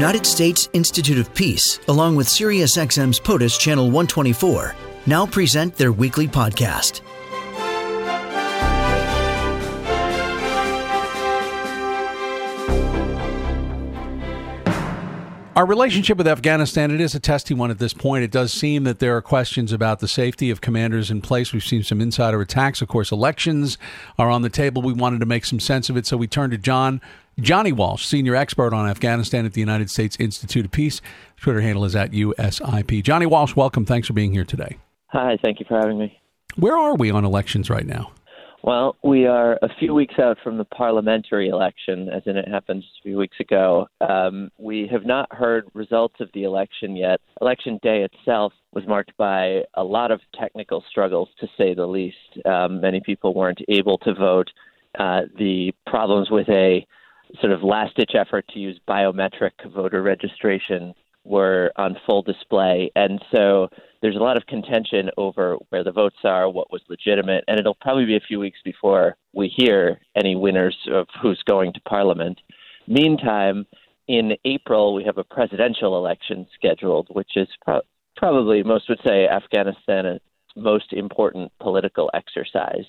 United States Institute of Peace, along with SiriusXM's POTUS Channel 124, now present their weekly podcast. Our relationship with Afghanistan, it is a testy one at this point. It does seem that there are questions about the safety of commanders in place. We've seen some insider attacks. Of course, elections are on the table. We wanted to make some sense of it, so we turned to John. Johnny Walsh, senior expert on Afghanistan at the United States Institute of Peace. Twitter handle is at USIP. Johnny Walsh, welcome. Thanks for being here today. Hi, thank you for having me. Where are we on elections right now? Well, we are a few weeks out from the parliamentary election, as in it happened just a few weeks ago. Um, we have not heard results of the election yet. Election day itself was marked by a lot of technical struggles, to say the least. Um, many people weren't able to vote. Uh, the problems with a sort of last ditch effort to use biometric voter registration were on full display. And so there's a lot of contention over where the votes are, what was legitimate, and it'll probably be a few weeks before we hear any winners of who's going to Parliament. Meantime, in April, we have a presidential election scheduled, which is pro- probably, most would say, Afghanistan's most important political exercise.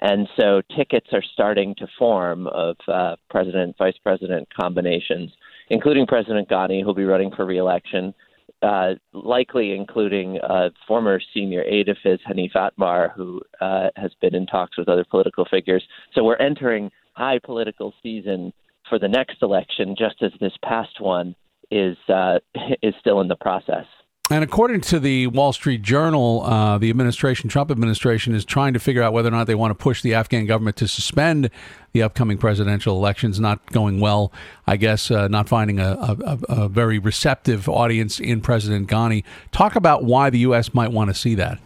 And so tickets are starting to form of uh, president, vice president combinations, including President Ghani, who'll be running for reelection, uh, likely including uh, former senior aide of his, Hanif Atmar, who uh, has been in talks with other political figures. So we're entering high political season for the next election, just as this past one is uh, is still in the process. And according to the Wall Street Journal, uh, the administration, Trump administration, is trying to figure out whether or not they want to push the Afghan government to suspend the upcoming presidential elections. Not going well, I guess. Uh, not finding a, a, a, very receptive audience in President Ghani. Talk about why the U.S. might want to see that.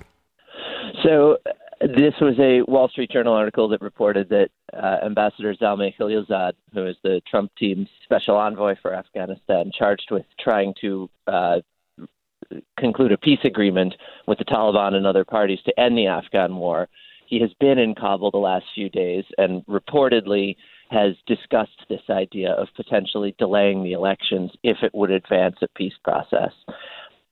So, this was a Wall Street Journal article that reported that uh, Ambassador Zalmay Khalilzad, who is the Trump team's special envoy for Afghanistan, charged with trying to uh, conclude a peace agreement with the Taliban and other parties to end the Afghan war. He has been in Kabul the last few days and reportedly has discussed this idea of potentially delaying the elections if it would advance a peace process.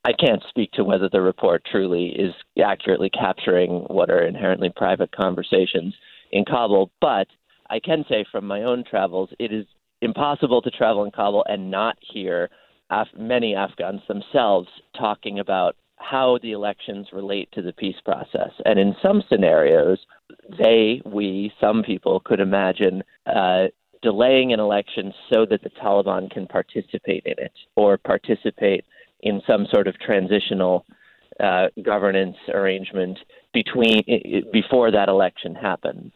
I can't speak to whether the report truly is accurately capturing what are inherently private conversations in Kabul, but I can say from my own travels, it is impossible to travel in Kabul and not hear Af- many Afghans themselves talking about how the elections relate to the peace process. And in some scenarios, they, we, some people could imagine uh, delaying an election so that the Taliban can participate in it or participate in some sort of transitional uh, governance arrangement between before that election happens.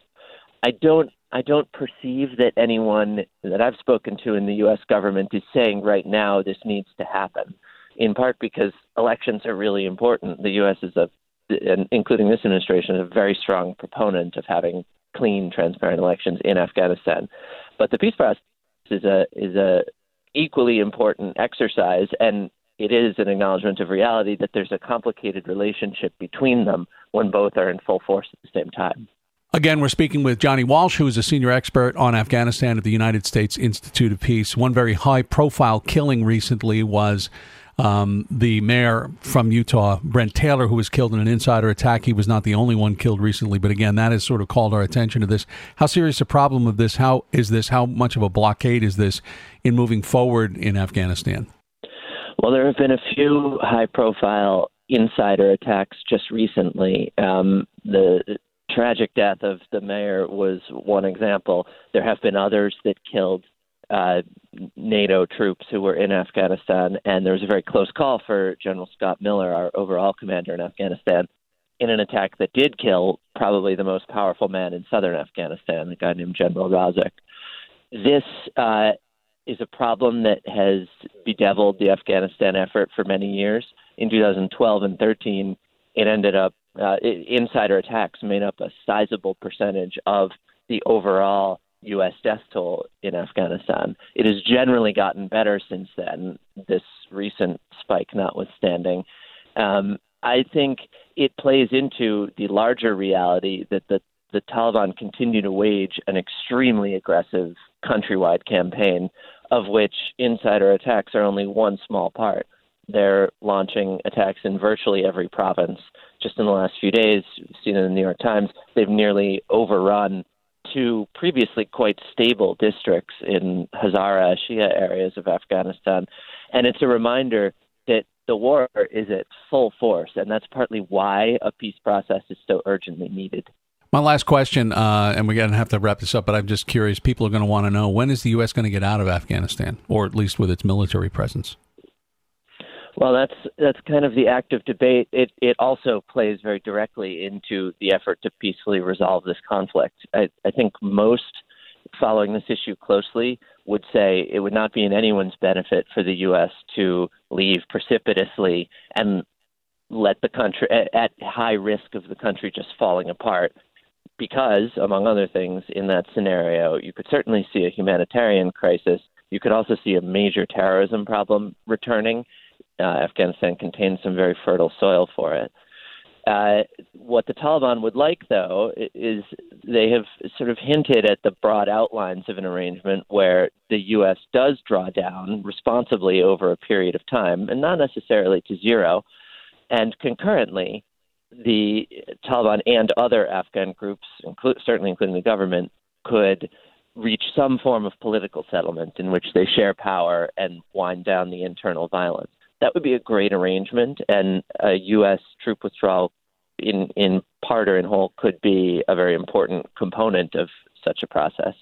I don't I don't perceive that anyone that I've spoken to in the U.S. government is saying right now this needs to happen. In part because elections are really important. The U.S. is a, including this administration, is a very strong proponent of having clean, transparent elections in Afghanistan. But the peace process is a is a equally important exercise, and it is an acknowledgement of reality that there's a complicated relationship between them when both are in full force at the same time. Again, we're speaking with Johnny Walsh, who is a senior expert on Afghanistan at the United States Institute of Peace. One very high profile killing recently was um, the mayor from Utah, Brent Taylor, who was killed in an insider attack. He was not the only one killed recently, but again, that has sort of called our attention to this. How serious a problem of this? How is this? How much of a blockade is this in moving forward in Afghanistan? Well, there have been a few high profile insider attacks just recently. Um, the tragic death of the mayor was one example. There have been others that killed uh, NATO troops who were in Afghanistan, and there was a very close call for General Scott Miller, our overall commander in Afghanistan, in an attack that did kill probably the most powerful man in southern Afghanistan, a guy named General Razik. This uh, is a problem that has bedeviled the Afghanistan effort for many years. In 2012 and 13, it ended up uh, insider attacks made up a sizable percentage of the overall U.S. death toll in Afghanistan. It has generally gotten better since then, this recent spike notwithstanding. Um, I think it plays into the larger reality that the, the Taliban continue to wage an extremely aggressive countrywide campaign of which insider attacks are only one small part. They're launching attacks in virtually every province. Just in the last few days, you've seen in the New York Times, they've nearly overrun two previously quite stable districts in Hazara Shia areas of Afghanistan. And it's a reminder that the war is at full force, and that's partly why a peace process is so urgently needed. My last question, uh, and we're going to have to wrap this up, but I'm just curious. People are going to want to know when is the U.S. going to get out of Afghanistan, or at least with its military presence? Well, that's that's kind of the active debate. It it also plays very directly into the effort to peacefully resolve this conflict. I, I think most following this issue closely would say it would not be in anyone's benefit for the U.S. to leave precipitously and let the country at, at high risk of the country just falling apart. Because, among other things, in that scenario, you could certainly see a humanitarian crisis. You could also see a major terrorism problem returning. Uh, Afghanistan contains some very fertile soil for it. Uh, what the Taliban would like, though, is they have sort of hinted at the broad outlines of an arrangement where the U.S. does draw down responsibly over a period of time, and not necessarily to zero. And concurrently, the Taliban and other Afghan groups, inclu- certainly including the government, could reach some form of political settlement in which they share power and wind down the internal violence that would be a great arrangement, and a U.S. troop withdrawal, in in part or in whole, could be a very important component of such a process.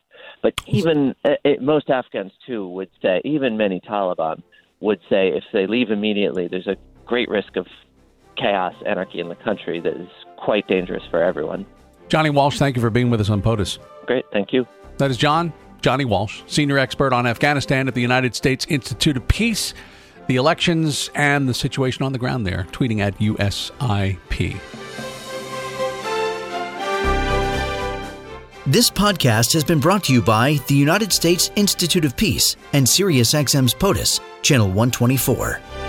But even it, most Afghans too would say, even many Taliban would say, if they leave immediately, there's a great risk of chaos, anarchy in the country that is quite dangerous for everyone. Johnny Walsh, thank you for being with us on POTUS. Great, thank you. That is John Johnny Walsh, senior expert on Afghanistan at the United States Institute of Peace the elections and the situation on the ground there, tweeting at USIP. This podcast has been brought to you by the United States Institute of Peace and SiriusXM's POTUS, Channel 124.